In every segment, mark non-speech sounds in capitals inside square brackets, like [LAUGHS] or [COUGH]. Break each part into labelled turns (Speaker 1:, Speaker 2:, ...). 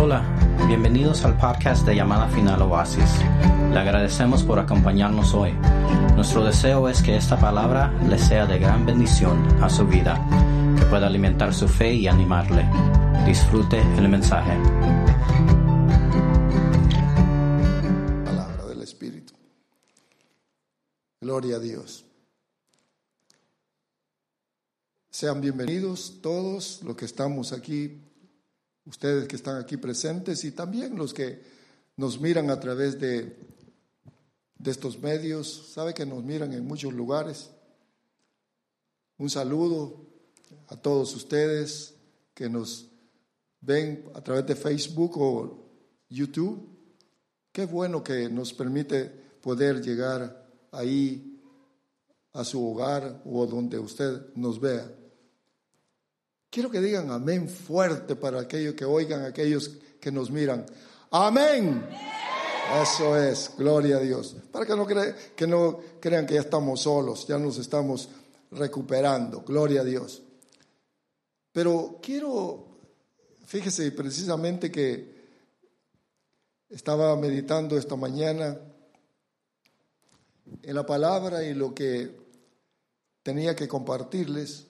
Speaker 1: Hola, bienvenidos al podcast de Llamada Final Oasis. Le agradecemos por acompañarnos hoy. Nuestro deseo es que esta palabra le sea de gran bendición a su vida, que pueda alimentar su fe y animarle. Disfrute el mensaje.
Speaker 2: Palabra del Espíritu. Gloria a Dios. Sean bienvenidos todos los que estamos aquí ustedes que están aquí presentes y también los que nos miran a través de, de estos medios, sabe que nos miran en muchos lugares. Un saludo a todos ustedes que nos ven a través de Facebook o YouTube. Qué bueno que nos permite poder llegar ahí a su hogar o donde usted nos vea. Quiero que digan amén fuerte para aquellos que oigan, aquellos que nos miran. Amén. Eso es, gloria a Dios. Para que no, que no crean que ya estamos solos, ya nos estamos recuperando, gloria a Dios. Pero quiero, fíjese precisamente que estaba meditando esta mañana en la palabra y lo que tenía que compartirles.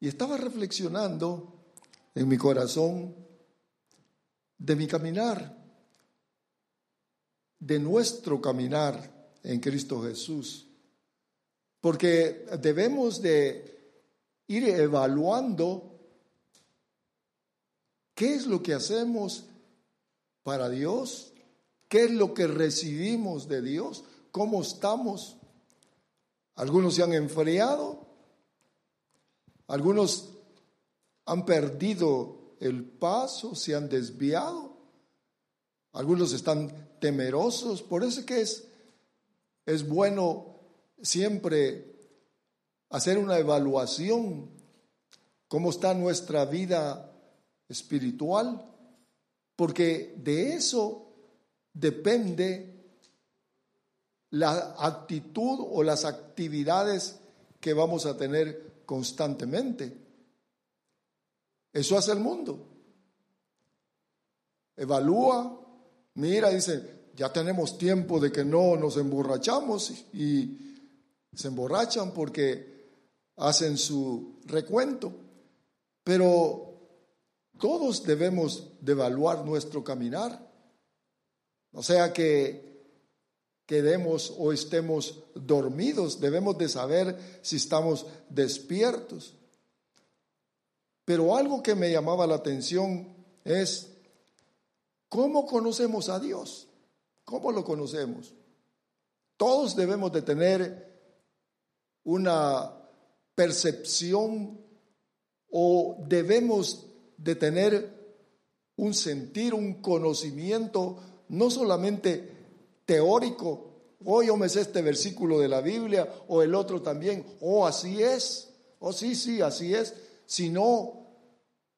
Speaker 2: Y estaba reflexionando en mi corazón de mi caminar, de nuestro caminar en Cristo Jesús. Porque debemos de ir evaluando qué es lo que hacemos para Dios, qué es lo que recibimos de Dios, cómo estamos. Algunos se han enfriado, algunos han perdido el paso, se han desviado. Algunos están temerosos. Por eso que es, es bueno siempre hacer una evaluación, cómo está nuestra vida espiritual, porque de eso depende la actitud o las actividades que vamos a tener constantemente. Eso hace el mundo. Evalúa, mira, dice, ya tenemos tiempo de que no nos emborrachamos y se emborrachan porque hacen su recuento. Pero todos debemos de evaluar nuestro caminar. O sea que quedemos o estemos dormidos, debemos de saber si estamos despiertos. Pero algo que me llamaba la atención es cómo conocemos a Dios, cómo lo conocemos. Todos debemos de tener una percepción o debemos de tener un sentir, un conocimiento, no solamente teórico, o yo me sé este versículo de la Biblia, o el otro también, o así es, o sí, sí, así es, sino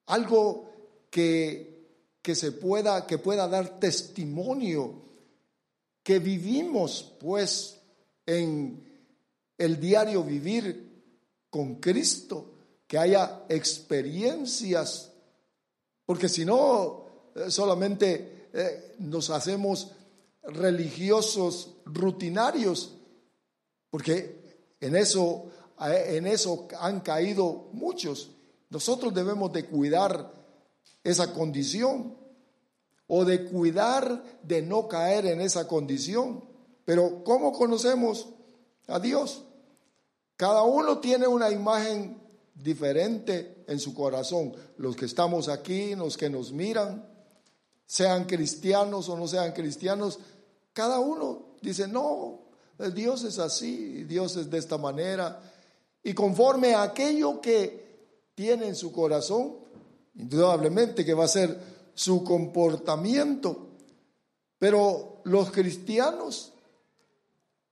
Speaker 2: algo que, que se pueda, que pueda dar testimonio, que vivimos pues en el diario vivir con Cristo, que haya experiencias, porque si no, eh, solamente eh, nos hacemos religiosos rutinarios, porque en eso, en eso han caído muchos. Nosotros debemos de cuidar esa condición o de cuidar de no caer en esa condición. Pero ¿cómo conocemos a Dios? Cada uno tiene una imagen diferente en su corazón. Los que estamos aquí, los que nos miran, sean cristianos o no sean cristianos, cada uno dice, no, Dios es así, Dios es de esta manera. Y conforme a aquello que tiene en su corazón, indudablemente que va a ser su comportamiento. Pero los cristianos,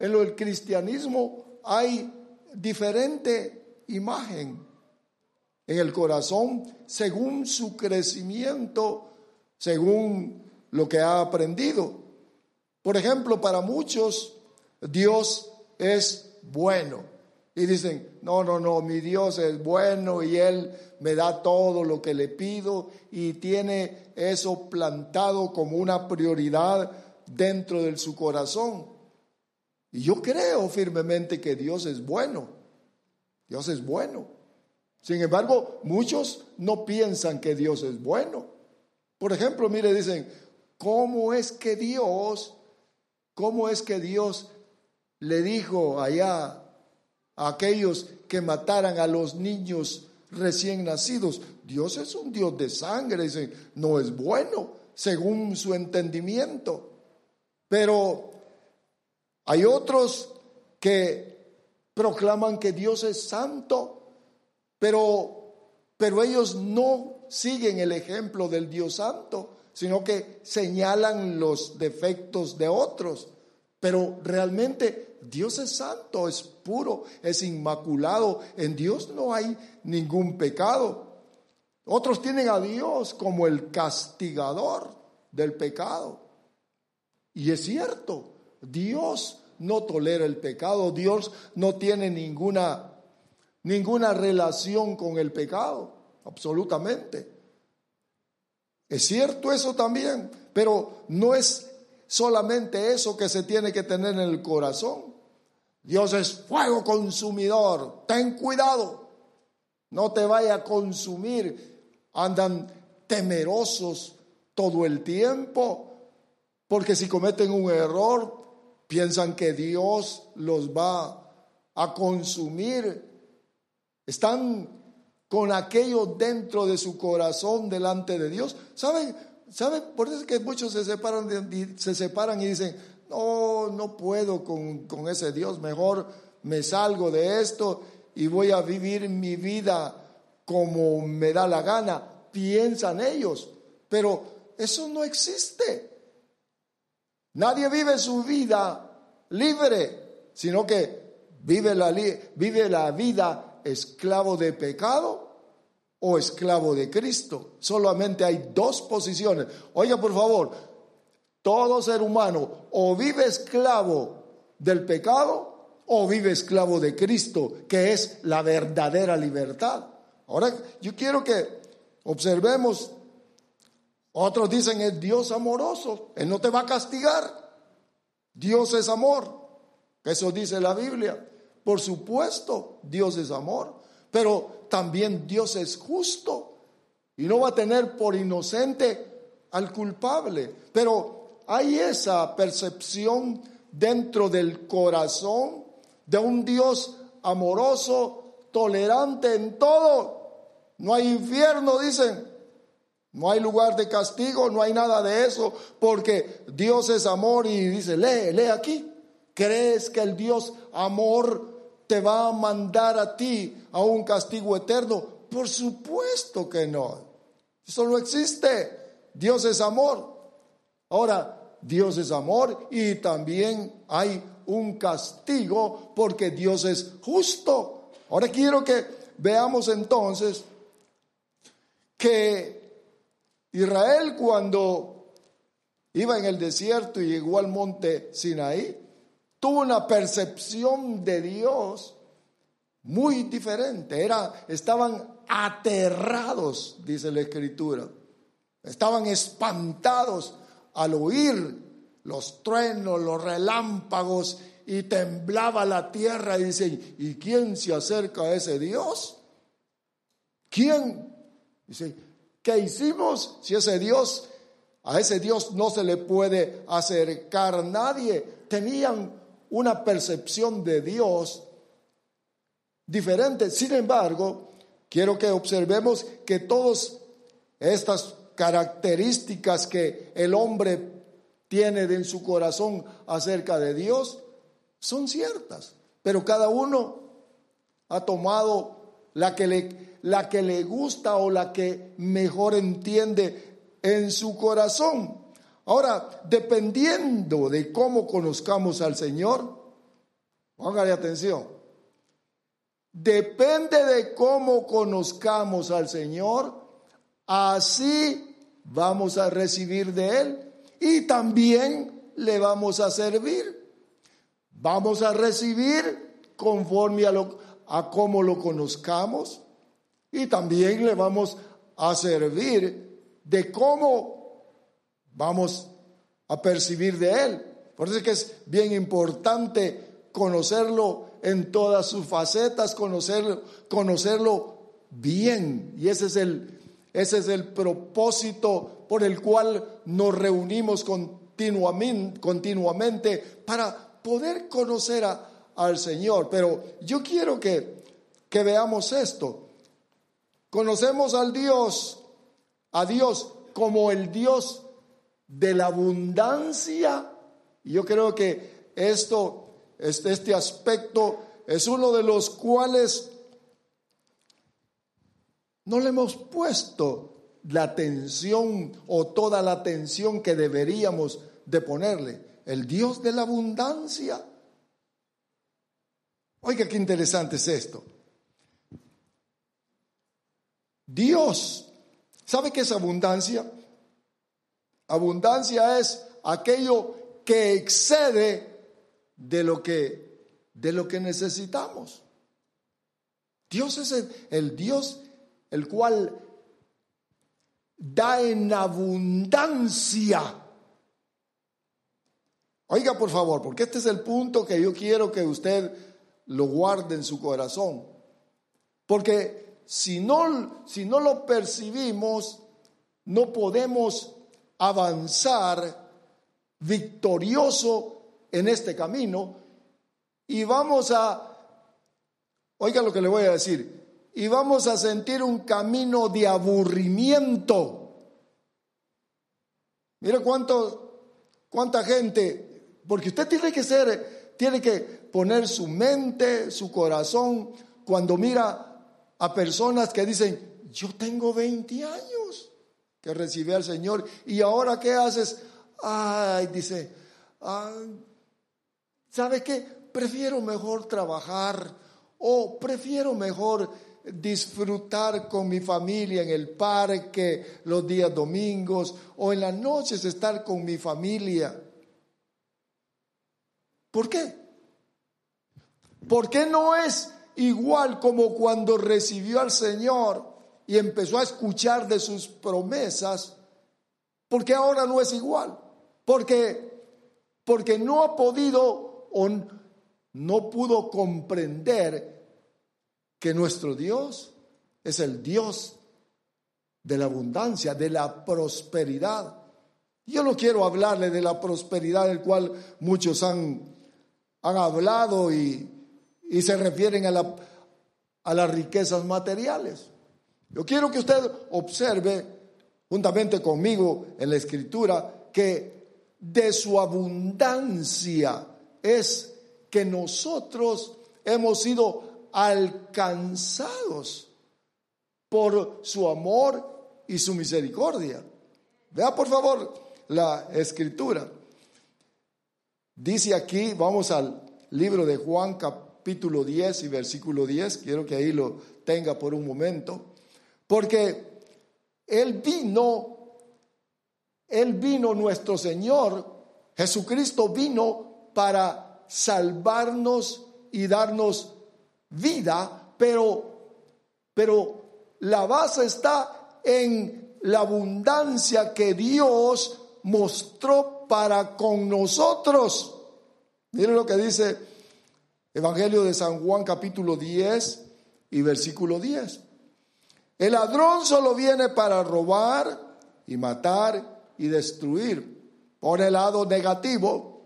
Speaker 2: en del cristianismo hay diferente imagen en el corazón según su crecimiento, según lo que ha aprendido. Por ejemplo, para muchos Dios es bueno. y dicen, no, no, no, mi Dios es bueno y Él me da todo lo que le pido y tiene eso plantado como una prioridad dentro de su corazón. Y yo creo firmemente que Dios es bueno. Dios es bueno. Sin embargo, muchos no piensan que Dios es bueno. Por ejemplo, mire, dicen, ¿cómo es que Dios, cómo es que Dios le dijo allá a aquellos que mataran a los niños recién nacidos. Dios es un Dios de sangre, no es bueno según su entendimiento. Pero hay otros que proclaman que Dios es santo, pero, pero ellos no siguen el ejemplo del Dios santo, sino que señalan los defectos de otros. Pero realmente Dios es santo, es puro, es inmaculado. En Dios no hay ningún pecado. Otros tienen a Dios como el castigador del pecado. Y es cierto, Dios no tolera el pecado, Dios no tiene ninguna ninguna relación con el pecado, absolutamente. Es cierto eso también, pero no es solamente eso que se tiene que tener en el corazón. Dios es fuego consumidor. Ten cuidado. No te vaya a consumir. Andan temerosos todo el tiempo. Porque si cometen un error, piensan que Dios los va a consumir. Están con aquello dentro de su corazón delante de Dios. ¿Saben? ¿Saben? Por eso es que muchos se separan, se separan y dicen, no, no puedo con, con ese Dios, mejor me salgo de esto y voy a vivir mi vida como me da la gana, piensan ellos, pero eso no existe. Nadie vive su vida libre, sino que vive la, vive la vida esclavo de pecado o esclavo de Cristo. Solamente hay dos posiciones. Oiga, por favor, todo ser humano o vive esclavo del pecado o vive esclavo de Cristo, que es la verdadera libertad. Ahora yo quiero que observemos, otros dicen es Dios amoroso, Él no te va a castigar, Dios es amor, eso dice la Biblia. Por supuesto, Dios es amor, pero también Dios es justo y no va a tener por inocente al culpable. Pero hay esa percepción dentro del corazón de un Dios amoroso, tolerante en todo. No hay infierno, dicen. No hay lugar de castigo, no hay nada de eso, porque Dios es amor y dice, lee, lee aquí. ¿Crees que el Dios amor te va a mandar a ti a un castigo eterno? Por supuesto que no. Eso no existe. Dios es amor. Ahora, Dios es amor y también hay un castigo porque Dios es justo. Ahora quiero que veamos entonces que Israel cuando iba en el desierto y llegó al monte Sinaí, tuvo una percepción de Dios muy diferente. Era, estaban aterrados, dice la escritura. Estaban espantados al oír los truenos, los relámpagos y temblaba la tierra y dice, ¿y quién se acerca a ese Dios? ¿Quién? Dice, ¿qué hicimos si ese Dios, a ese Dios no se le puede acercar nadie? Tenían una percepción de Dios diferente. Sin embargo, quiero que observemos que todas estas características que el hombre tiene en su corazón acerca de Dios son ciertas, pero cada uno ha tomado la que le, la que le gusta o la que mejor entiende en su corazón. Ahora, dependiendo de cómo conozcamos al Señor, póngale atención, depende de cómo conozcamos al Señor, así vamos a recibir de Él y también le vamos a servir. Vamos a recibir conforme a lo, a cómo lo conozcamos y también le vamos a servir de cómo vamos a percibir de Él. Por eso es que es bien importante conocerlo en todas sus facetas, conocerlo, conocerlo bien. Y ese es el, ese es el propósito por el cual nos reunimos continuamente, continuamente para poder conocer al Señor. Pero yo quiero que, que veamos esto. Conocemos al Dios, a Dios como el Dios de la abundancia. Y yo creo que esto, este, aspecto es uno de los cuales no le hemos puesto la atención o toda la atención que deberíamos de ponerle. El Dios de la abundancia. Oiga, qué interesante es esto. Dios, ¿sabe qué es abundancia? Abundancia es aquello que excede de lo que, de lo que necesitamos. Dios es el, Dios el cual da en abundancia. Oiga, por favor, porque este es el punto que yo quiero que usted lo guarde en su corazón. Porque si no, si no lo percibimos, no podemos avanzar victorioso en este camino y vamos a, oiga lo que le voy a decir, y vamos a sentir un camino de aburrimiento. Mire cuánto, cuánta gente, porque usted tiene que ser, tiene que poner su mente, su corazón, cuando mira a personas que dicen, yo tengo 20 años que recibí al Señor y ahora qué haces? Ay, dice, ¿sabe qué? Prefiero mejor trabajar o prefiero mejor disfrutar con mi familia en el parque los días domingos o en las noches estar con mi familia. ¿Por qué? ¿Por qué no es igual como cuando recibió al Señor y empezó a escuchar de sus promesas, porque ahora no es igual, porque porque no ha podido o no pudo comprender que nuestro Dios es el Dios de la abundancia, de la prosperidad. Yo no quiero hablarle de la prosperidad del cual muchos han, han hablado y, y se refieren a, la, a las riquezas materiales. Yo quiero que usted observe, juntamente conmigo en la escritura, que de su abundancia es que nosotros hemos sido alcanzados por su amor y su misericordia. Vea por favor la escritura. Dice aquí, vamos al libro de Juan capítulo capítulo 10 y versículo 10, quiero que ahí lo tenga por un momento, porque Él vino, Él vino nuestro Señor, Jesucristo vino para salvarnos y darnos vida, pero, pero la base está en la abundancia que Dios mostró para con nosotros. Miren lo que dice Evangelio de San Juan capítulo 10 y versículo 10. El ladrón solo viene para robar y matar y destruir. Por el lado negativo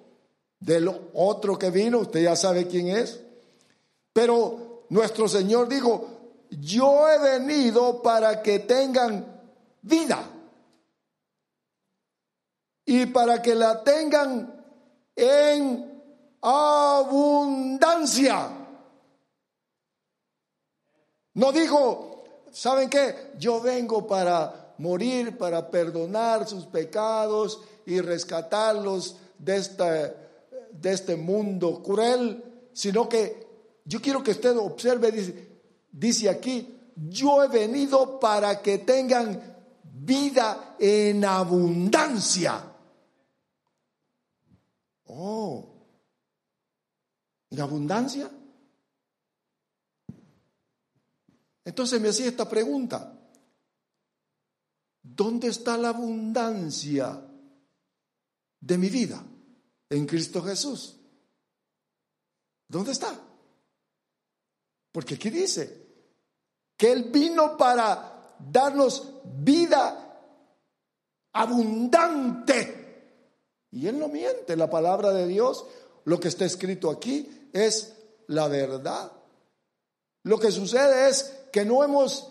Speaker 2: del otro que vino, usted ya sabe quién es. Pero nuestro Señor dijo, yo he venido para que tengan vida y para que la tengan en abundancia. No dijo, ¿saben qué? Yo vengo para morir, para perdonar sus pecados y rescatarlos de este, de este mundo cruel, sino que yo quiero que usted observe, dice, dice aquí, yo he venido para que tengan vida en abundancia. Oh, en abundancia. Entonces me hacía esta pregunta. ¿Dónde está la abundancia de mi vida? En Cristo Jesús. ¿Dónde está? Porque aquí dice que Él vino para darnos vida abundante. Y Él no miente, la palabra de Dios, lo que está escrito aquí es la verdad. Lo que sucede es que no hemos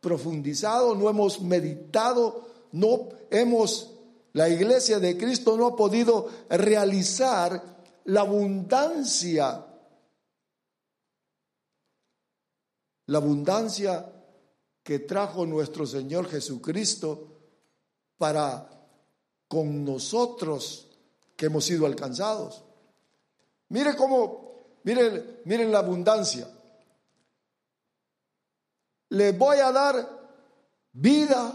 Speaker 2: profundizado, no hemos meditado, no hemos, la iglesia de Cristo no ha podido realizar la abundancia, la abundancia que trajo nuestro Señor Jesucristo para con nosotros que hemos sido alcanzados. Mire cómo, miren, miren la abundancia. Le voy a dar vida,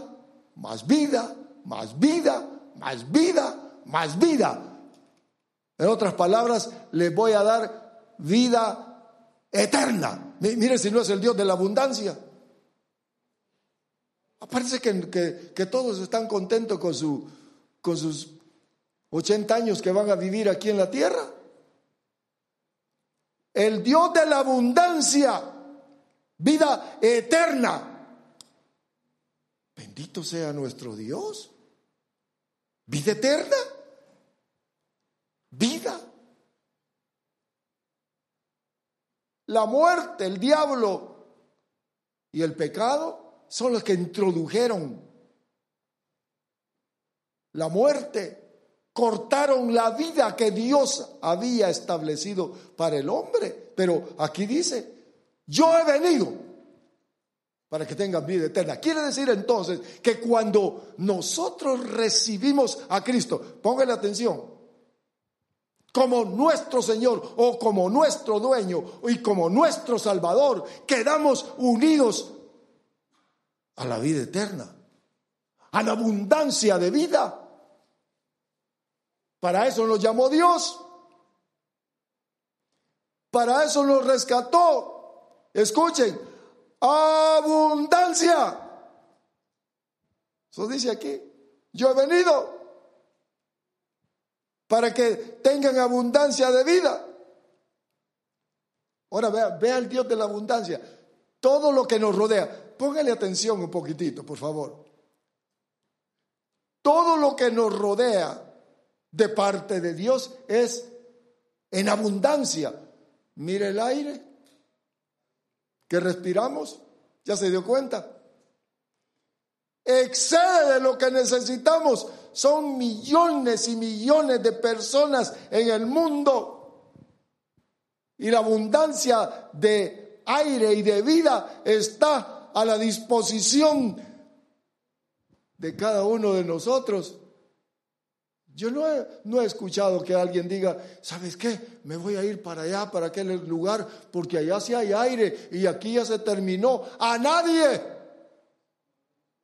Speaker 2: más vida, más vida, más vida, más vida. En otras palabras, le voy a dar vida eterna. Mire si no es el Dios de la abundancia. Parece que, que, que todos están contentos con su, con sus 80 años que van a vivir aquí en la tierra. El Dios de la abundancia, vida eterna. Bendito sea nuestro Dios. Vida eterna. Vida. La muerte, el diablo y el pecado son los que introdujeron la muerte, cortaron la vida que Dios había establecido para el hombre. Pero aquí dice, yo he venido para que tengan vida eterna. Quiere decir entonces que cuando nosotros recibimos a Cristo, pónganle atención, como nuestro Señor o como nuestro dueño y como nuestro Salvador, quedamos unidos a la vida eterna, a la abundancia de vida. Para eso nos llamó Dios. Para eso nos rescató. Escuchen, abundancia. Eso dice aquí. Yo he venido para que tengan abundancia de vida. Ahora vea, vea el Dios de la abundancia. Todo lo que nos rodea. Póngale atención un poquitito, por favor. Todo lo que nos rodea de parte de Dios es en abundancia. Mire el aire que respiramos, ya se dio cuenta. Excede de lo que necesitamos. Son millones y millones de personas en el mundo. Y la abundancia de aire y de vida está a la disposición de cada uno de nosotros. Yo no he, no he, escuchado que alguien diga, ¿sabes qué? Me voy a ir para allá, para aquel lugar, porque allá sí hay aire y aquí ya se terminó. A nadie.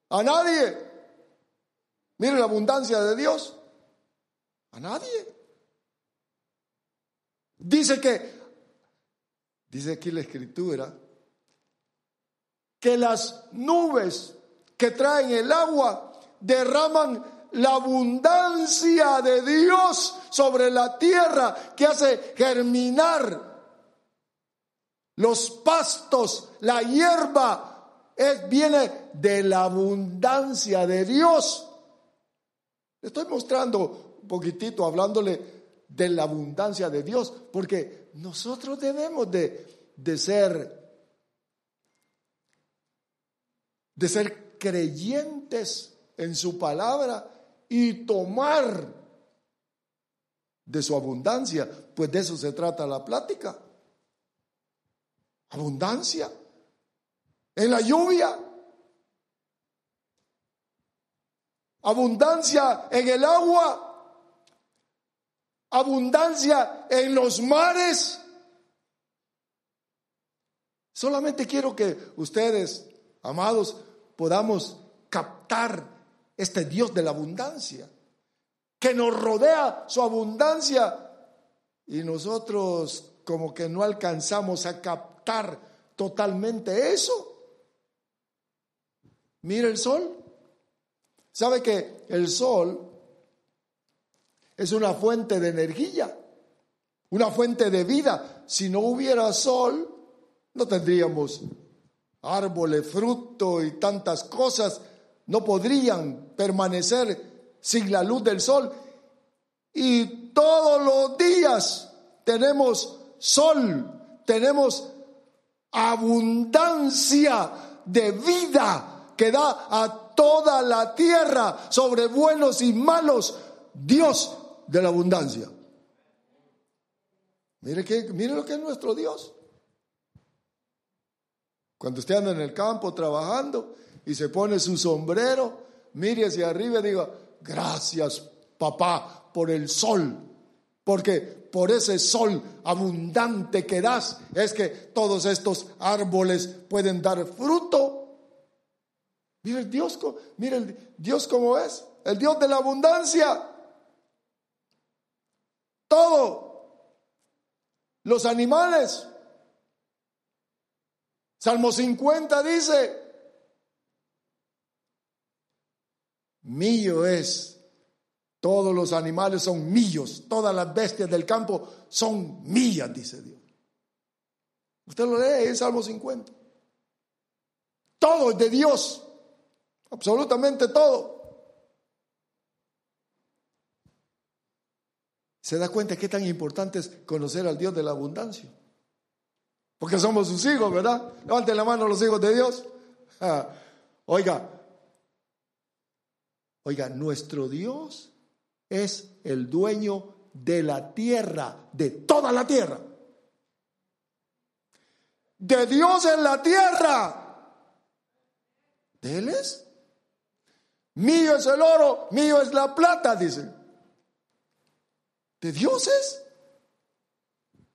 Speaker 2: A nadie. Mire la abundancia de Dios. A nadie. Dice que, dice aquí la escritura, que las nubes que traen el agua derraman la abundancia de Dios sobre la tierra que hace germinar los pastos, la hierba, es, viene de la abundancia de Dios. Estoy mostrando un poquitito, hablándole de la abundancia de Dios, porque nosotros debemos de, de ser, de ser creyentes en su palabra y tomar de su abundancia. Pues de eso se trata la plática. Abundancia. En la lluvia. Abundancia en el agua. Abundancia en los mares. Solamente quiero que ustedes, amados, podamos captar este Dios de la abundancia, que nos rodea su abundancia y nosotros como que no alcanzamos a captar totalmente eso. Mira el sol. ¿Sabe que el sol es una fuente de energía, una fuente de vida? Si no hubiera sol, no tendríamos árboles, fruto y tantas cosas. No podrían permanecer sin la luz del sol. Y todos los días tenemos sol, tenemos abundancia de vida que da a toda la tierra sobre buenos y malos, Dios de la abundancia. Mire, que, mire lo que es nuestro Dios. Cuando usted anda en el campo trabajando y se pone su sombrero, mire hacia arriba y diga, gracias papá por el sol, porque por ese sol abundante que das es que todos estos árboles pueden dar fruto. Mira el Dios, mira el Dios cómo es, el Dios de la abundancia. Todo. Los animales. Salmo 50 dice, mío es todos los animales son míos, todas las bestias del campo son mías, dice Dios. Usted lo lee en Salmo 50. Todo es de Dios, absolutamente todo. ¿Se da cuenta qué tan importante es conocer al Dios de la abundancia? Porque somos sus hijos, ¿verdad? Levanten la mano los hijos de Dios. [LAUGHS] Oiga, oiga, nuestro Dios es el dueño de la tierra, de toda la tierra. De Dios en la tierra. ¿De Él es? Mío es el oro, mío es la plata, dice. ¿De Dios es?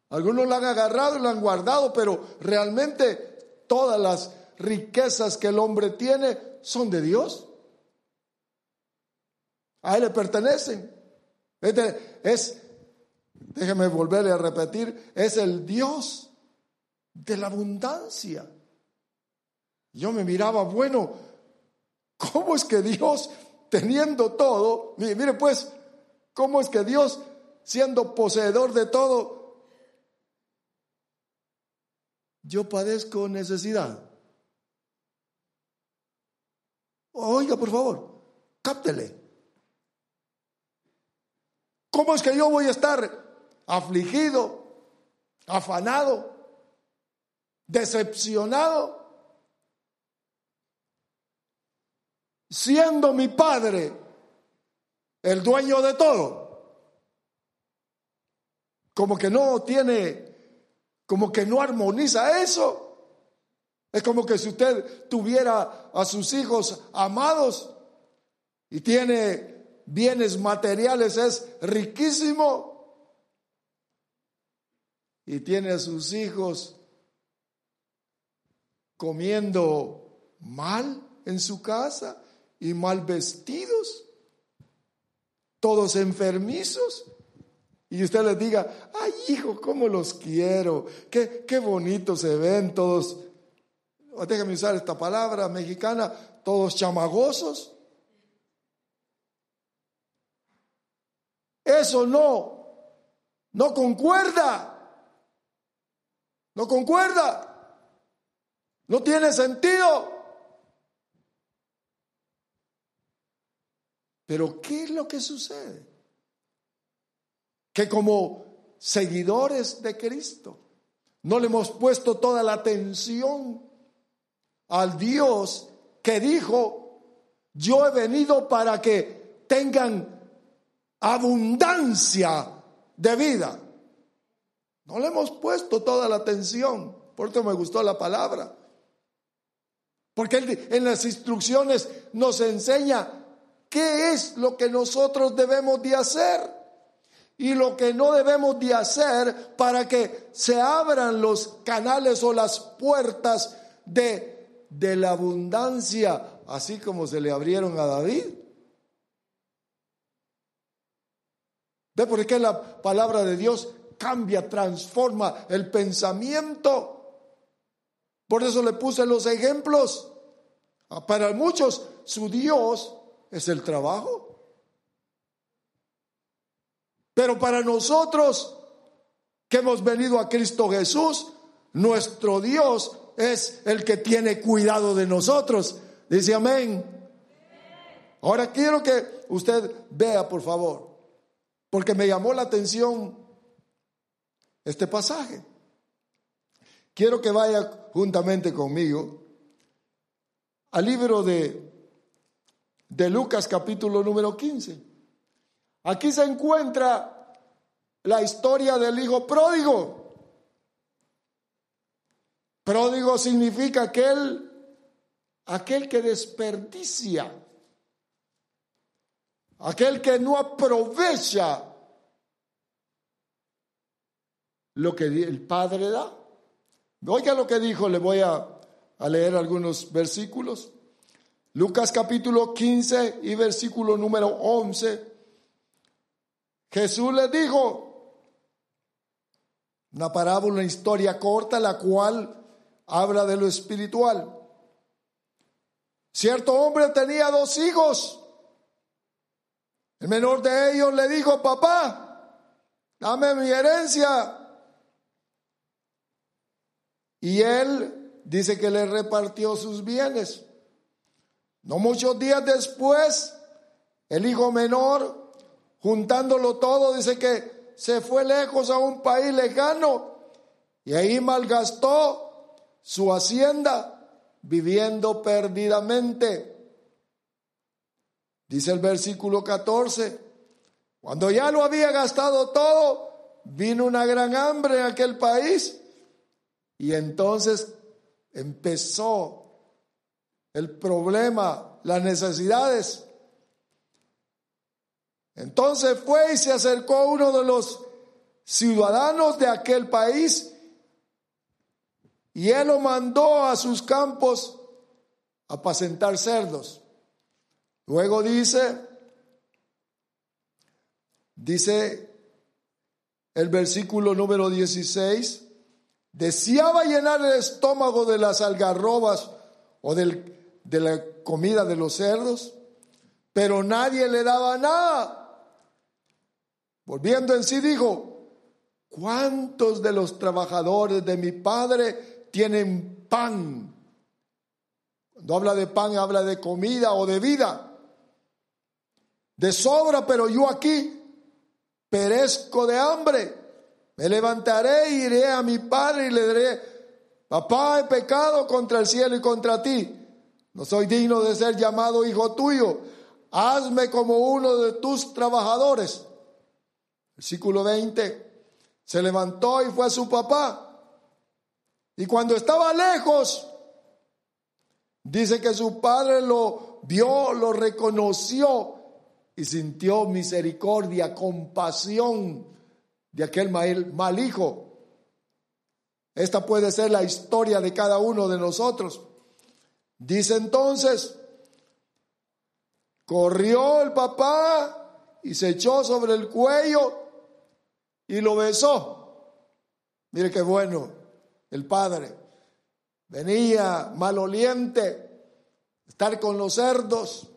Speaker 2: Algunos la han agarrado y la han guardado, pero realmente todas las riquezas que el hombre tiene son de Dios. A Él le pertenecen. Es, déjeme volverle a repetir, es el Dios de la abundancia. Yo me miraba, bueno, ¿cómo es que Dios, teniendo todo, mire, mire pues, ¿cómo es que Dios, siendo poseedor de todo, yo padezco necesidad? Oiga, por favor, cáptele. ¿Cómo es que yo voy a estar afligido, afanado, decepcionado? Siendo mi padre el dueño de todo. Como que no tiene, como que no armoniza eso. Es como que si usted tuviera a sus hijos amados y tiene bienes materiales es riquísimo y tiene a sus hijos comiendo mal en su casa y mal vestidos, todos enfermizos. Y usted les diga, ay hijo, cómo los quiero, qué, qué bonitos se ven todos, déjame usar esta palabra mexicana, todos chamagosos. Eso no, no concuerda. No concuerda. No tiene sentido. Pero ¿qué es lo que sucede? Que como seguidores de Cristo no le hemos puesto toda la atención al Dios que dijo, yo he venido para que tengan abundancia de vida. No le hemos puesto toda la atención, por eso me gustó la palabra. Porque en las instrucciones nos enseña qué es lo que nosotros debemos de hacer y lo que no debemos de hacer para que se abran los canales o las puertas de, de la abundancia, así como se le abrieron a David. ¿Ve por qué la palabra de Dios cambia, transforma el pensamiento? Por eso le puse los ejemplos. Ah, Para muchos su Dios es el trabajo. Pero para nosotros que hemos venido a Cristo Jesús, nuestro Dios es el que tiene cuidado de nosotros. Dice amén. Ahora quiero que usted vea, por favor, porque me llamó la atención este pasaje. Quiero que vaya juntamente conmigo al libro de, de Lucas capítulo número 15. Aquí se encuentra la historia del hijo pródigo. Pródigo significa aquel, aquel que desperdicia, aquel que no aprovecha lo que el Padre da. Oiga lo que dijo, le voy a, leer algunos versículos. Lucas capítulo 15 y versículo número 11. Jesús le dijo, una parábola, una historia corta, la cual habla de lo espiritual. Cierto hombre tenía dos hijos. El menor de ellos le dijo, papá, dame mi herencia. Y él dice que le repartió sus bienes. No muchos días después, el hijo menor, juntándolo todo, dice que se fue lejos a un país lejano y ahí malgastó su hacienda viviendo perdidamente. Dice el versículo 14, cuando ya lo había gastado todo, vino una gran hambre en aquel país y entonces empezó el problema, las necesidades. Entonces fue y se acercó uno de los ciudadanos de aquel país y él lo mandó a sus campos a apacentar cerdos. Luego dice, dice el versículo número 16, deseaba llenar el estómago de las algarrobas o del, de la comida de los cerdos, pero nadie le daba nada. Volviendo en sí dijo, ¿cuántos de los trabajadores de mi padre tienen pan? Cuando habla de pan, habla de comida o de vida. De sobra, pero yo aquí perezco de hambre. Me levantaré e iré a mi padre y le diré, papá, he pecado contra el cielo y contra ti. No soy digno de ser llamado hijo tuyo. Hazme como uno de tus trabajadores. Versículo 20. Se levantó y fue a su papá. Y cuando estaba lejos, dice que su padre lo vio, lo reconoció y sintió misericordia, compasión de aquel mal, hijo. Esta puede ser la historia de cada uno de nosotros. Dice entonces, corrió el papá y se echó sobre el cuello y lo besó. Mire qué bueno, el padre venía maloliente, estar con los cerdos,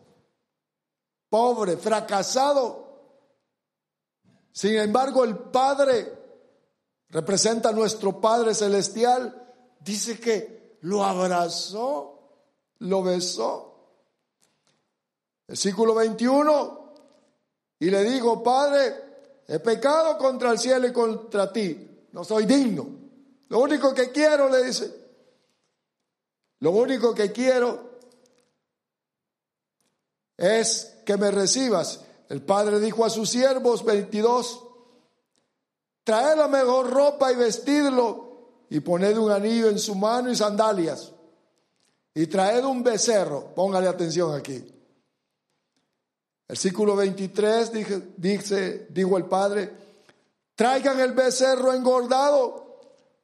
Speaker 2: pobre, fracasado. Sin embargo, el padre representa a nuestro Padre Celestial, dice que lo abrazó, lo besó. Versículo 21, y le dijo, Padre, He pecado contra el cielo y contra ti. No soy digno. Lo único que quiero, le dice, lo único que quiero es que me recibas. El padre dijo a sus siervos 22, traed la mejor ropa y vestidlo y poned un anillo en su mano y sandalias. Y traed un becerro, póngale atención aquí. Versículo 23 dice, dice, dijo el padre, traigan el becerro engordado,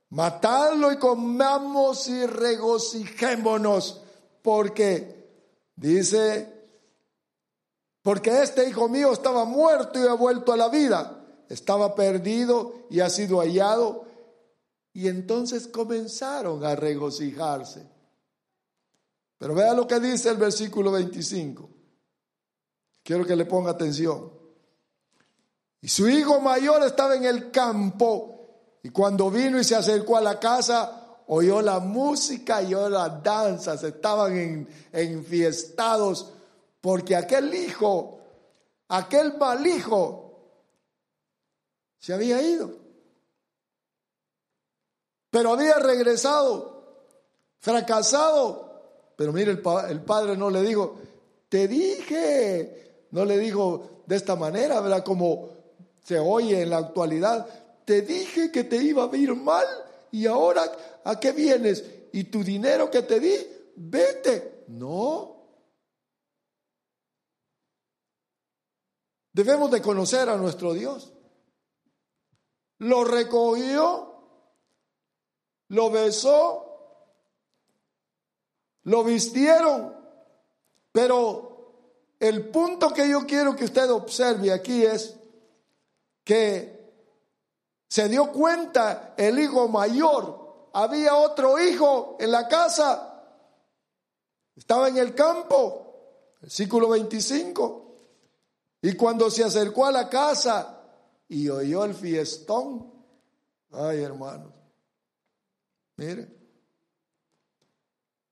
Speaker 2: matadlo y comamos y regocijémonos, porque dice, porque este hijo mío estaba muerto y ha vuelto a la vida, estaba perdido y ha sido hallado. Y entonces comenzaron a regocijarse. Pero vea lo que dice el versículo 25. Quiero que le ponga atención. Y su hijo mayor estaba en el campo y cuando vino y se acercó a la casa, oyó la música y oyó las danzas, estaban en, enfiestados porque aquel hijo, aquel mal hijo, se había ido. Pero había regresado, fracasado. Pero mire, el, el padre no le dijo, te dije, no le dijo de esta manera, ¿verdad? Como se oye en la actualidad. Te dije que te iba a ir mal y ahora ¿a qué vienes? Y tu dinero que te di, vete. No. Debemos de conocer a nuestro Dios. Lo recogió, lo besó, lo vistieron, pero el punto que yo quiero que usted observe aquí es que se dio cuenta el hijo mayor, había otro hijo en la casa, estaba en el campo, versículo 25, y cuando se acercó a la casa y oyó el fiestón, ay hermanos, mire,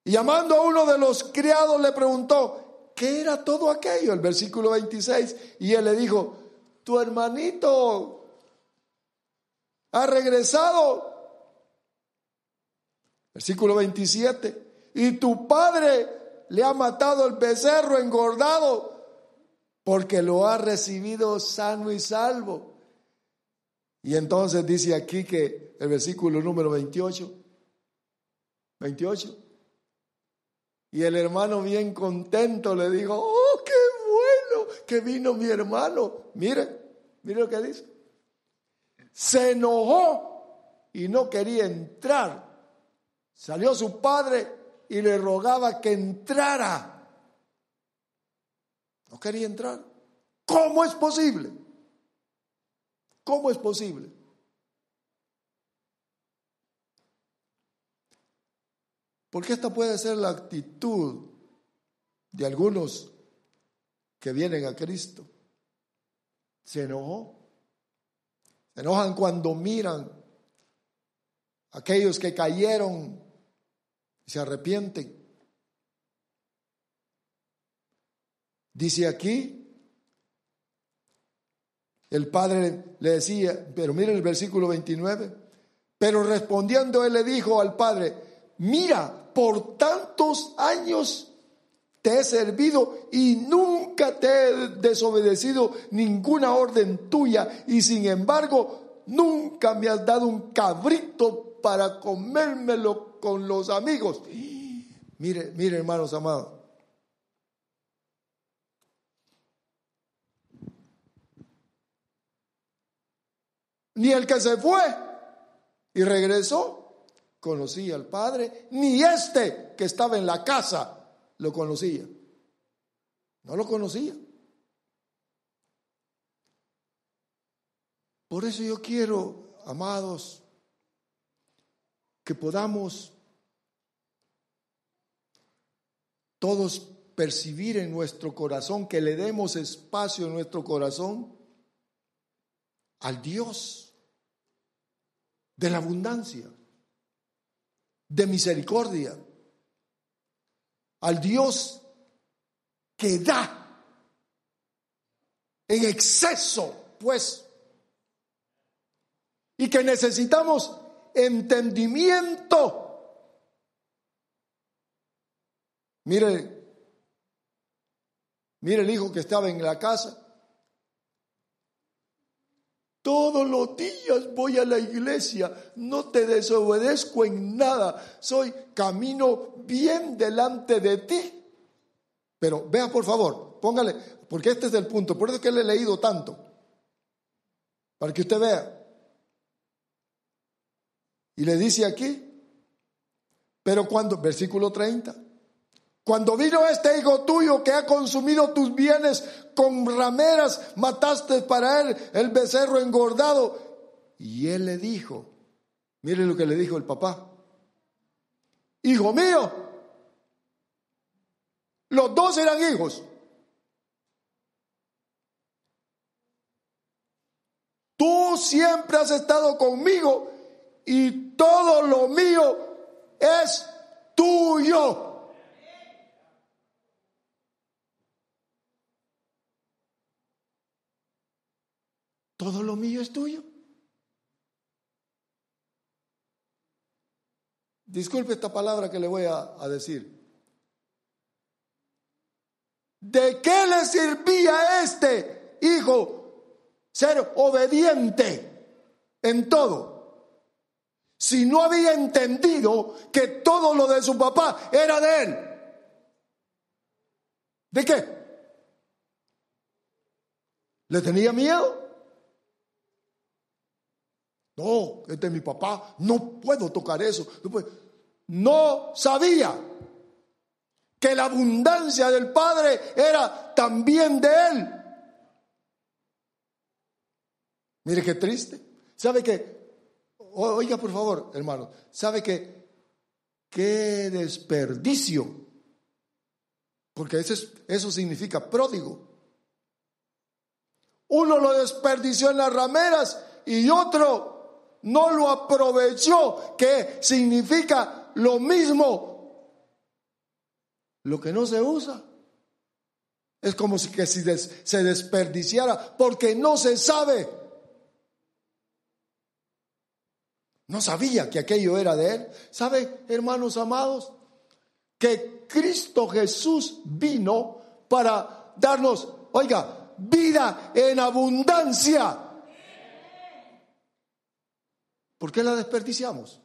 Speaker 2: y llamando a uno de los criados le preguntó, ¿qué era todo aquello? El versículo 26. Y él le dijo, tu hermanito ha regresado. Versículo 27. Y tu padre le ha matado el becerro engordado porque lo ha recibido sano y salvo. Y entonces dice aquí que el versículo número 28, 28, y el hermano bien contento le dijo, oh, qué bueno que vino mi hermano. Mire, mire lo que dice. Se enojó y no quería entrar. Salió su padre y le rogaba que entrara. Quería entrar. ¿Cómo es posible? ¿Cómo es posible? Porque esta puede ser la actitud de algunos que vienen a Cristo. Se enojó. Se enojan cuando miran aquellos que cayeron y se arrepienten. Dice aquí, el padre le decía, pero miren el versículo 29, pero respondiendo él le dijo al padre, mira, por tantos años te he servido y nunca te he desobedecido ninguna orden tuya y sin embargo nunca me has dado un cabrito para comérmelo con los amigos. Mire, mire hermanos amados. Ni el que se fue y regresó conocía al Padre, ni este que estaba en la casa lo conocía. No lo conocía. Por eso yo quiero, amados, que podamos todos percibir en nuestro corazón, que le demos espacio en nuestro corazón al Dios de la abundancia de misericordia, al Dios que da en exceso, pues, y que necesitamos entendimiento. Mire, mire el hijo que estaba en la casa todos los días voy a la iglesia, no te desobedezco en nada, soy camino bien delante de ti. Pero vea por favor, póngale, porque este es el punto, por eso es que le he leído tanto, para que usted vea. Y le dice aquí, pero cuando, versículo 30, cuando vino este hijo tuyo que ha consumido tus bienes con rameras, mataste para él el becerro engordado. Y él le dijo, mire lo que le dijo el papá, hijo mío, Los dos eran hijos. Tú siempre has estado conmigo y todo lo mío es tuyo. Todo lo mío es tuyo. Disculpe esta palabra que le voy a, decir. ¿De qué le servía este hijo ser obediente en todo? Si no había entendido que todo lo de su papá era de él. ¿De qué? ¿Le tenía miedo? No, este es mi papá, no puedo tocar eso. No sabía que la abundancia del Padre era también de Él. Mire qué triste. ¿Sabe que? Oiga, por favor, hermano, ¿sabe que qué desperdicio? Porque eso, eso significa pródigo. Uno lo desperdició en las rameras y otro no lo aprovechó, que significa lo mismo. Lo que no se usa es como si si se desperdiciara porque no se sabe. No sabía que aquello era de él. ¿Sabe, hermanos amados? Que Cristo Jesús vino para darnos, oiga, vida en abundancia. ¿Por qué la desperdiciamos?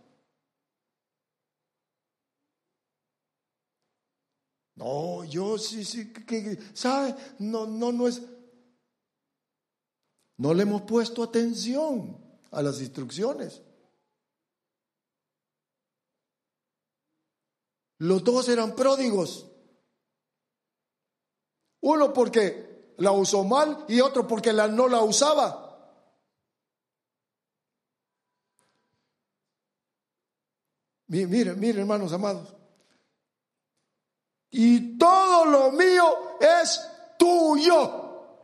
Speaker 2: No, yo sí, sí, que, ¿sabe? No, no, no es. No le hemos puesto atención a las instrucciones. Los dos eran pródigos. Uno porque la usó mal y otro porque la, no la usaba. Miren, miren, hermanos amados. Y todo lo mío es tuyo.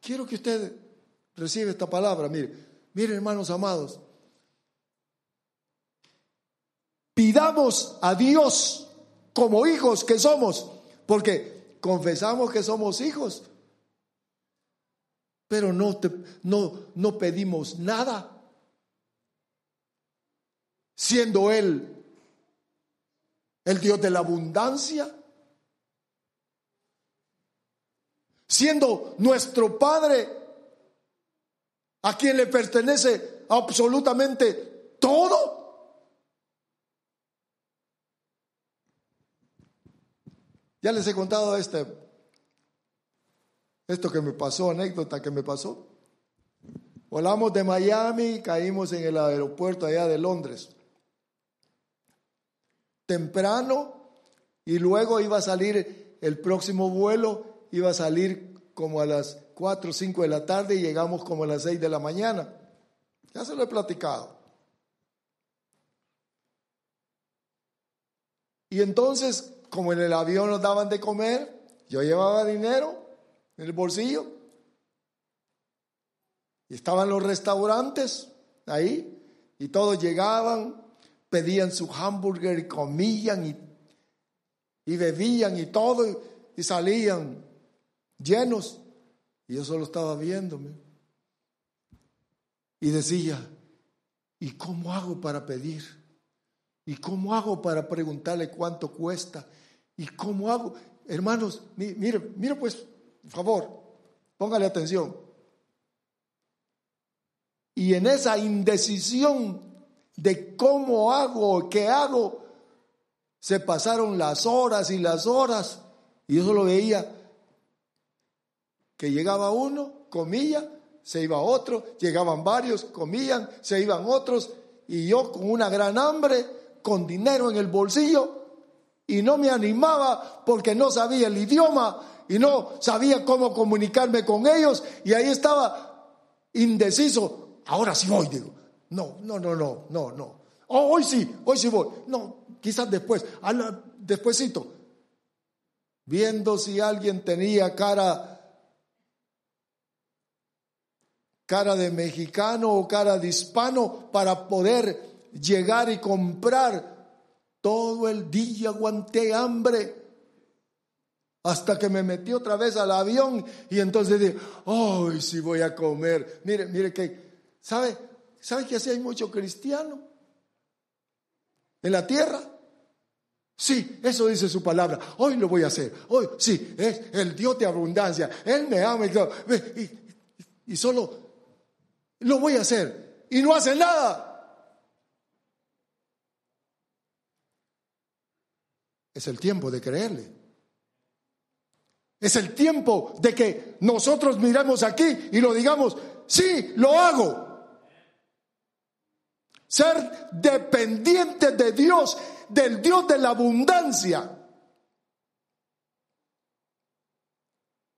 Speaker 2: Quiero que usted reciba esta palabra. Mire, miren, hermanos amados. Pidamos a Dios como hijos que somos, porque confesamos que somos hijos, pero no, no, no pedimos nada siendo Él el Dios de la abundancia, siendo nuestro Padre a quien le pertenece absolutamente todo. Ya les he contado este, esto que me pasó, anécdota que me pasó. Volamos de Miami, caímos en el aeropuerto allá de Londres temprano y luego iba a salir el próximo vuelo, iba a salir como a las 4 o 5 de la tarde y llegamos como a las 6 de la mañana. Ya se lo he platicado. Y entonces, como en el avión nos daban de comer, yo llevaba dinero en el bolsillo. Y estaban los restaurantes ahí y todos llegaban pedían su hamburger y comían y, bebían y todo y, salían llenos. Y yo solo estaba viéndome. Y decía, ¿y cómo hago para pedir? ¿Y cómo hago para preguntarle cuánto cuesta? ¿Y cómo hago? Hermanos, mire, mire pues, por favor, póngale atención. Y en esa indecisión de cómo hago, qué hago. Se pasaron las horas y las horas y yo solo veía que llegaba uno, comía, se iba otro, llegaban varios, comían, se iban otros y yo con una gran hambre, con dinero en el bolsillo y no me animaba porque no sabía el idioma y no sabía cómo comunicarme con ellos y ahí estaba indeciso. Ahora sí voy, digo. No, no, no, no, no, no. Oh, hoy sí, hoy sí voy. No, quizás después, despuésito, viendo si alguien tenía cara cara de mexicano o cara de hispano para poder llegar y comprar. Todo el día aguanté hambre hasta que me metí otra vez al avión y entonces dije, ¡ay, si voy a comer! Mire, mire que, ¿sabe? ¿Sabe que así hay mucho cristiano? En la tierra. Sí, eso dice su palabra. Hoy lo voy a hacer. Hoy, sí, es el Dios de abundancia. Él me ama y, y solo lo voy a hacer. Y no hace nada. Es el tiempo de creerle. Es el tiempo de que nosotros miremos aquí y lo digamos, sí, lo hago. Ser dependiente de Dios, del Dios de la abundancia.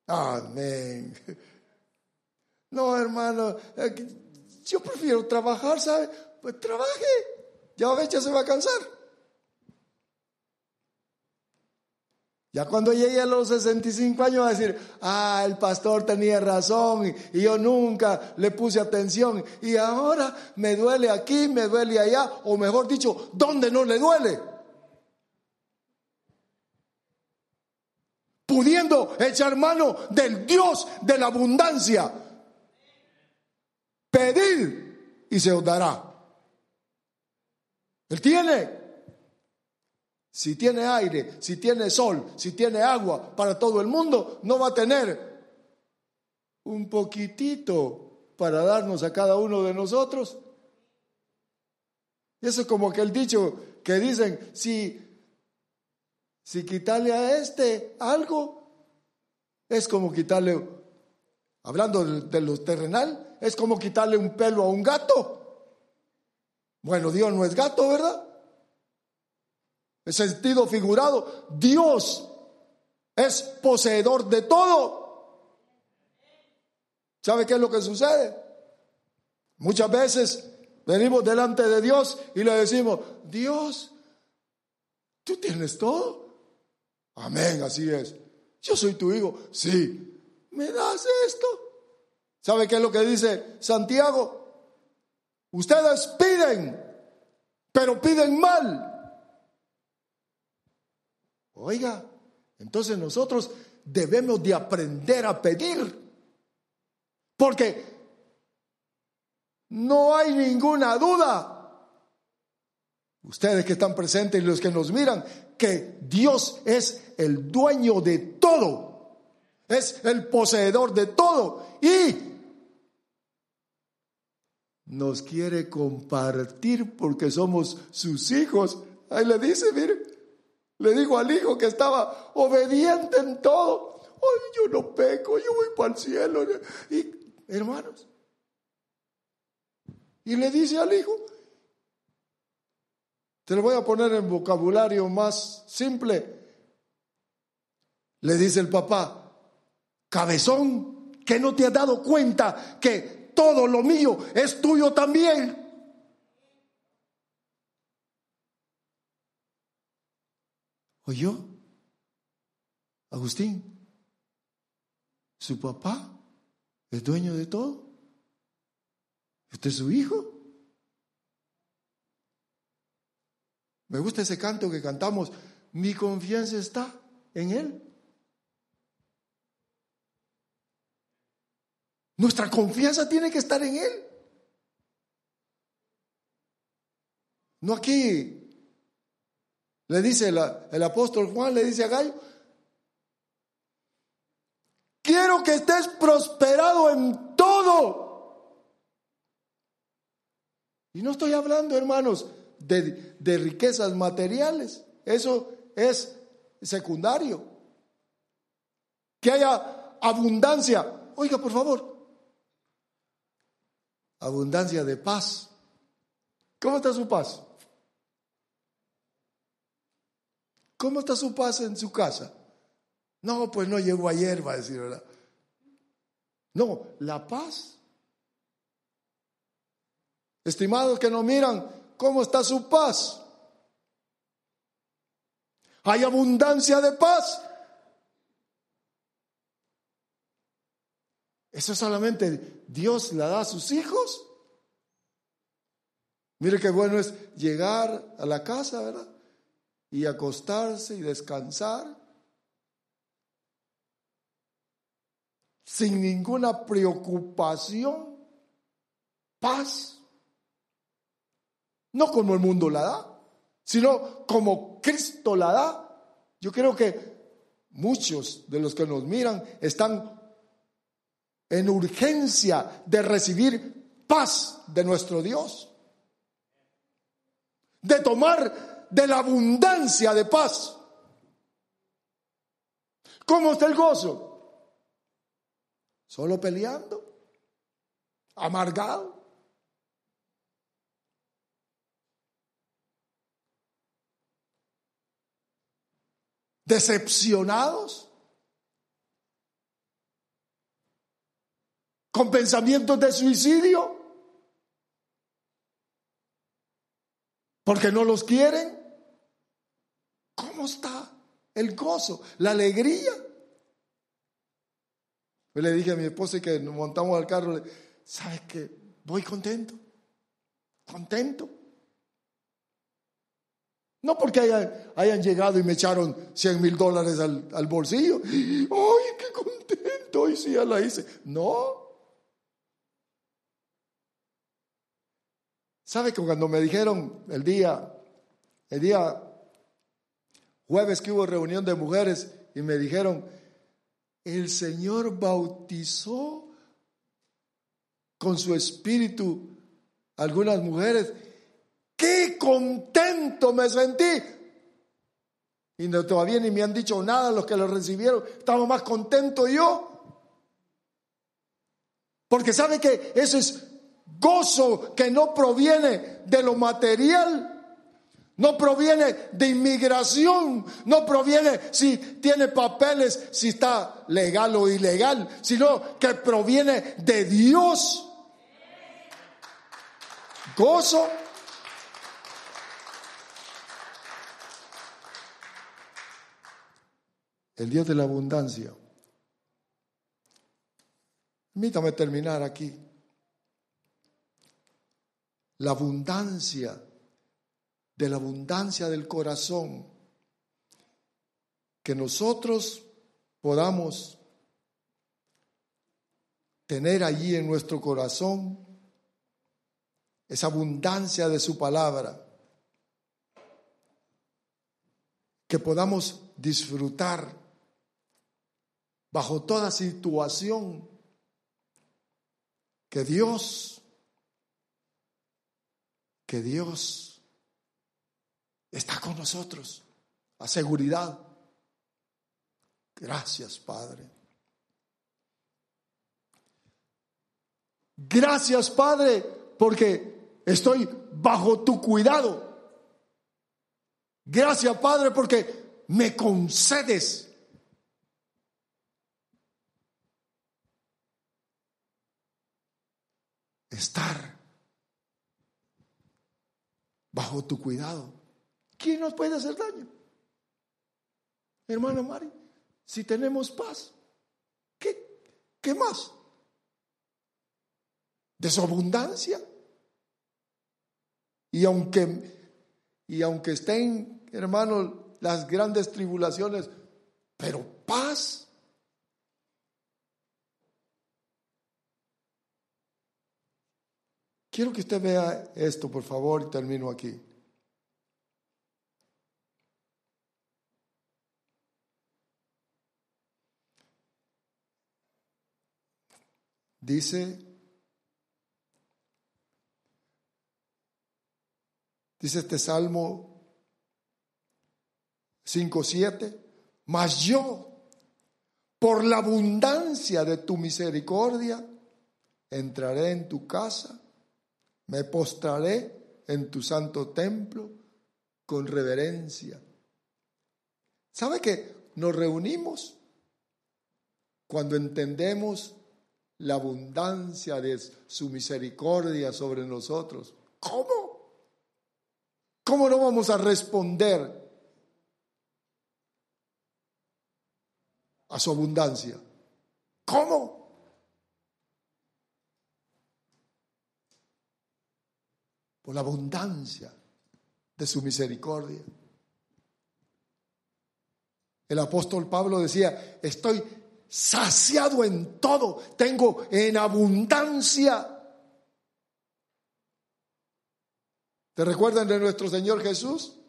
Speaker 2: Amén. No, hermano, yo prefiero trabajar, ¿sabe? Pues trabaje. Ya a veces se va a cansar. Ya cuando llegue a los 65 años va a decir, ah, el pastor tenía razón y, yo nunca le puse atención y ahora me duele aquí, me duele allá, o mejor dicho, ¿dónde no le duele? Pudiendo echar mano del Dios de la abundancia. Pedir y se os dará. Él tiene si tiene aire, si tiene sol, si tiene agua para todo el mundo, no va a tener un poquitito para darnos a cada uno de nosotros. Eso es como aquel dicho que dicen, si, si quitarle a este algo, es como quitarle, hablando de, de lo terrenal, es como quitarle un pelo a un gato. Bueno, Dios no es gato, ¿verdad? En sentido figurado, Dios es poseedor de todo. ¿Sabe qué es lo que sucede? Muchas veces venimos delante de Dios y le decimos, Dios, tú tienes todo. Amén, así es. Yo soy tu hijo. Sí, ¿me das esto? ¿Sabe qué es lo que dice Santiago? Ustedes piden, pero piden mal Oiga, entonces nosotros debemos de aprender a pedir. Porque no hay ninguna duda, ustedes que están presentes y los que nos miran, que Dios es el dueño de todo, es el poseedor de todo y nos quiere compartir porque somos sus hijos. Ahí le dice, mire, le dijo al hijo que estaba obediente en todo. Ay, yo no peco, yo voy para el cielo. Y, hermanos, y le dice al hijo, te lo voy a poner en vocabulario más simple. Le dice el papá, cabezón, que no te has dado cuenta que todo lo mío es tuyo también. ¿Oyó? Agustín, su papá es dueño de todo. Usted es su hijo. Me gusta ese canto que cantamos. Mi confianza está en Él. Nuestra confianza tiene que estar en Él. No aquí le dice el, apóstol Juan, le dice a Gallo, quiero que estés prosperado en todo. Y no estoy hablando, hermanos, de, de riquezas materiales. Eso es secundario. Que haya abundancia. Oiga, por favor. Abundancia de paz. ¿Cómo está su paz? ¿Cómo está su paz en su casa? No, pues no llegó ayer, va a decir, ¿verdad? No, la paz. Estimados que nos miran, ¿cómo está su paz? hay abundancia de paz. Eso solamente Dios la da a sus hijos. Mire qué bueno es llegar a la casa, ¿verdad? Y acostarse y descansar sin ninguna preocupación, paz. No como el mundo la da, sino como Cristo la da. Yo creo que muchos de los que nos miran están en urgencia de recibir paz de nuestro Dios, de tomar de la abundancia de paz. ¿Cómo está el gozo? Solo peleando, amargado. Decepcionados. Con pensamientos de suicidio. Porque no los quieren. ¿Cómo está el gozo, la alegría? Le dije a mi esposa que nos montamos al carro, ¿sabes qué? Voy contento, contento. No porque hayan, llegado y me echaron 100 mil dólares al, bolsillo. [GASPS] ¡Ay, qué contento! Hoy sí ya la hice. No. ¿Sabe que cuando me dijeron el día, el día jueves que hubo reunión de mujeres y me dijeron, el Señor bautizó con su espíritu algunas mujeres. ¡Qué contento me sentí! Y todavía ni me han dicho nada los que lo recibieron. Estaba más contento yo. Porque sabe que eso es gozo que no proviene de lo material, no proviene de inmigración, no proviene si tiene papeles, si está legal o ilegal, sino que proviene de Dios. Gozo. El Dios de la abundancia. Permítame terminar aquí. La abundancia de la abundancia del corazón, que nosotros podamos tener allí en nuestro corazón esa abundancia de su palabra, que podamos disfrutar bajo toda situación que Dios, Dios está con nosotros a seguridad. Gracias, Padre. Gracias, Padre, porque estoy bajo tu cuidado. Gracias, Padre, porque me concedes estar bajo tu cuidado. ¿quién nos puede hacer daño? Hermana Mari, si tenemos paz, ¿qué, qué más? ¿De su abundancia? Y aunque, y aunque estén, hermanos, las grandes tribulaciones, pero paz. Quiero que usted vea esto, por favor, y termino aquí. Dice, dice este Salmo 5.7, mas yo, por la abundancia de tu misericordia, entraré en tu casa, me postraré en tu santo templo con reverencia. ¿Sabe que nos reunimos cuando entendemos la abundancia de su misericordia sobre nosotros. ¿Cómo? ¿Cómo no vamos a responder a su abundancia. ¿Cómo? Por la abundancia de su misericordia. El apóstol Pablo decía, estoy saciado en todo, tengo en abundancia. ¿Te recuerdan de nuestro Señor Jesús?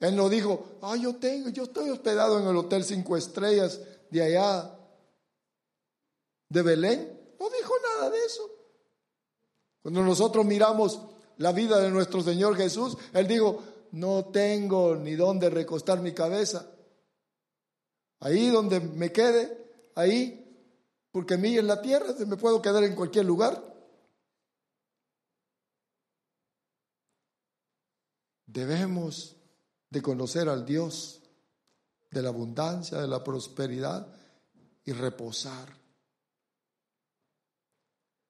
Speaker 2: Él no dijo, ah, yo tengo, yo estoy hospedado en el hotel cinco estrellas de allá, de Belén. No dijo nada de eso. Cuando nosotros miramos la vida de nuestro Señor Jesús, Él dijo, no tengo ni dónde recostar mi cabeza. Ahí donde me quede, ahí, porque mí en la tierra se me puedo quedar en cualquier lugar. Debemos de conocer al Dios de la abundancia, de la prosperidad y reposar.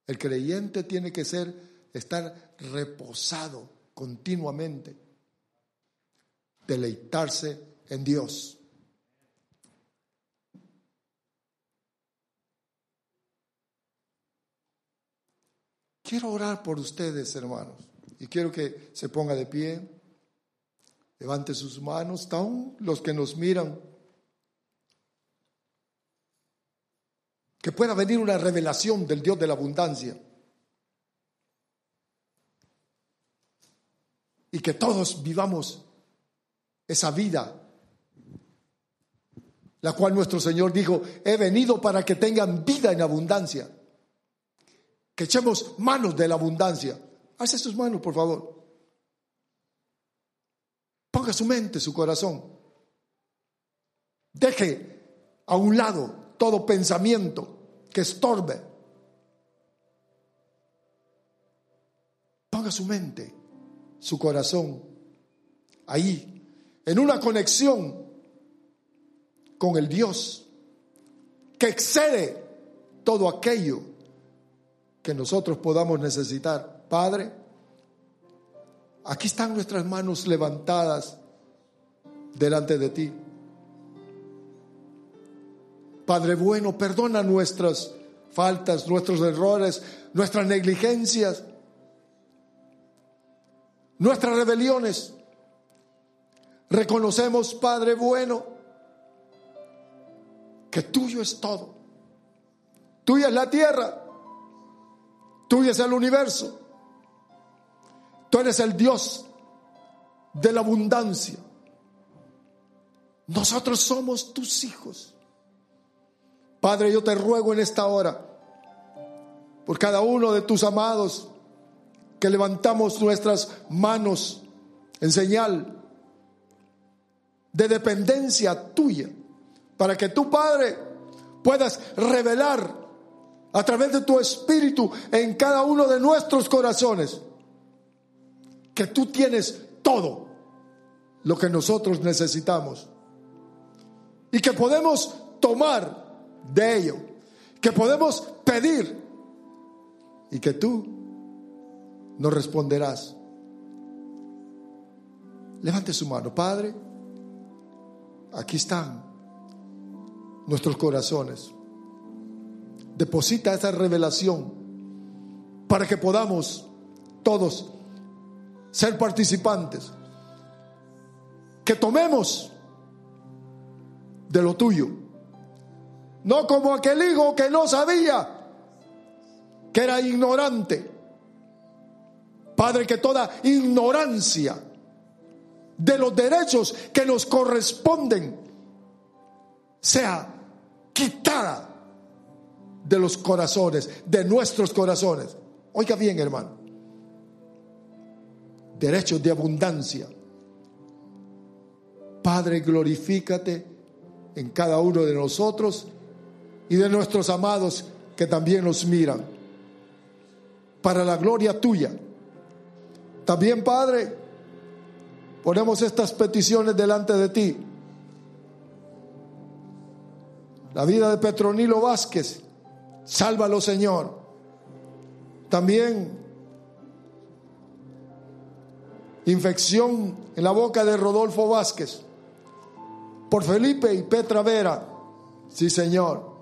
Speaker 2: El creyente tiene que ser, estar reposado continuamente, deleitarse en Dios. Quiero orar por ustedes, hermanos, y quiero que se ponga de pie. Levante sus manos, aún los que nos miran. Que pueda venir una revelación del Dios de la abundancia. Y que todos vivamos esa vida, la cual nuestro Señor dijo, he venido para que tengan vida en abundancia. Que echemos manos de la abundancia. Hace sus manos, por favor. Ponga su mente, su corazón. Deje a un lado todo pensamiento que estorbe. Ponga su mente, su corazón ahí, en una conexión con el Dios que excede todo aquello que nosotros podamos necesitar. Padre, Aquí están nuestras manos levantadas delante de ti. Padre bueno, perdona nuestras faltas, nuestros errores, nuestras negligencias, nuestras rebeliones. Reconocemos, Padre bueno, que tuyo es todo. Tuya es la tierra, tuyo es el universo. Tú eres el Dios de la abundancia. Nosotros somos tus hijos. Padre, yo te ruego en esta hora por cada uno de tus amados que levantamos nuestras manos en señal de dependencia tuya, para que tu Padre puedas revelar a través de tu espíritu en cada uno de nuestros corazones que tú tienes todo lo que nosotros necesitamos y que podemos tomar de ello, que podemos pedir y que tú nos responderás. Levante su mano, Padre. Aquí están nuestros corazones. Deposita esa revelación para que podamos todos ser participantes. Que tomemos de lo tuyo. No como aquel hijo que no sabía, que era ignorante. Padre, que toda ignorancia de los derechos que nos corresponden sea quitada de los corazones, de nuestros corazones. Oiga bien, hermano derechos de abundancia. Padre, glorifícate en cada uno de nosotros y de nuestros amados que también nos miran, para la gloria tuya. También, Padre, ponemos estas peticiones delante de ti. La vida de Petronilo Vázquez, sálvalo, Señor. También infección en la boca de Rodolfo Vázquez. por Felipe y Petra Vera, sí Señor,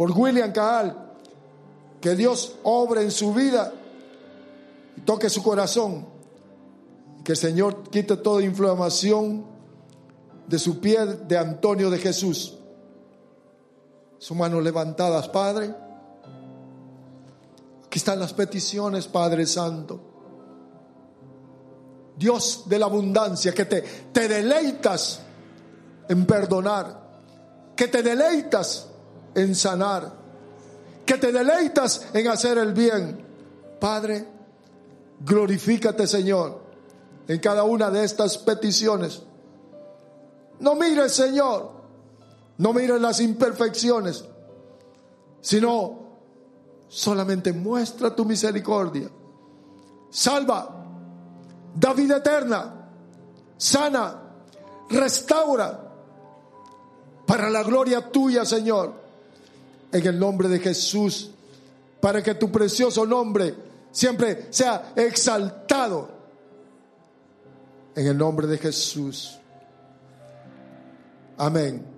Speaker 2: por William Caal, que Dios obre en su vida y toque su corazón, que el Señor quite toda inflamación de su piel de Antonio de Jesús. Sus manos levantadas, Padre. Aquí están las peticiones, Padre Santo. Dios de la abundancia, que te, te deleitas en perdonar, que te deleitas en sanar, que te deleitas en hacer el bien. Padre, glorifícate, Señor, en cada una de estas peticiones. No mires, Señor, no mires las imperfecciones, sino solamente muestra tu misericordia. Salva, da vida eterna, sana, restaura, para la gloria tuya, Señor, en el nombre de Jesús, para que tu precioso nombre siempre sea exaltado, en el nombre de Jesús. Amén.